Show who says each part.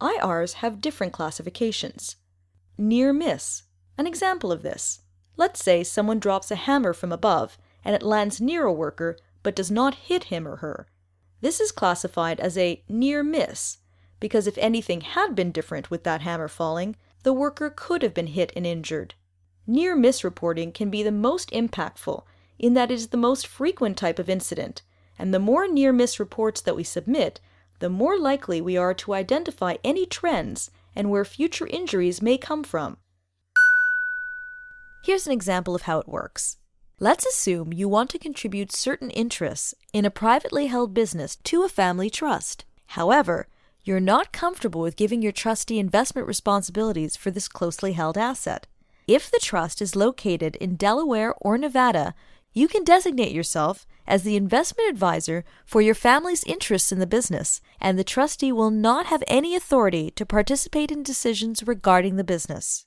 Speaker 1: IRs have different classifications. Near miss. An example of this. Let's say someone drops a hammer from above and it lands near a worker but does not hit him or her. This is classified as a near miss because if anything had been different with that hammer falling, the worker could have been hit and injured. Near miss reporting can be the most impactful in that it is the most frequent type of incident, and the more near miss reports that we submit, the more likely we are to identify any trends and where future injuries may come from. Here's an example of how it works. Let's assume you want to contribute certain interests in a privately held business to a family trust. However, you're not comfortable with giving your trustee investment responsibilities for this closely held asset. If the trust is located in Delaware or Nevada, you can designate yourself as the investment advisor for your family's interests in the business, and the trustee will not have any authority to participate in decisions regarding the business.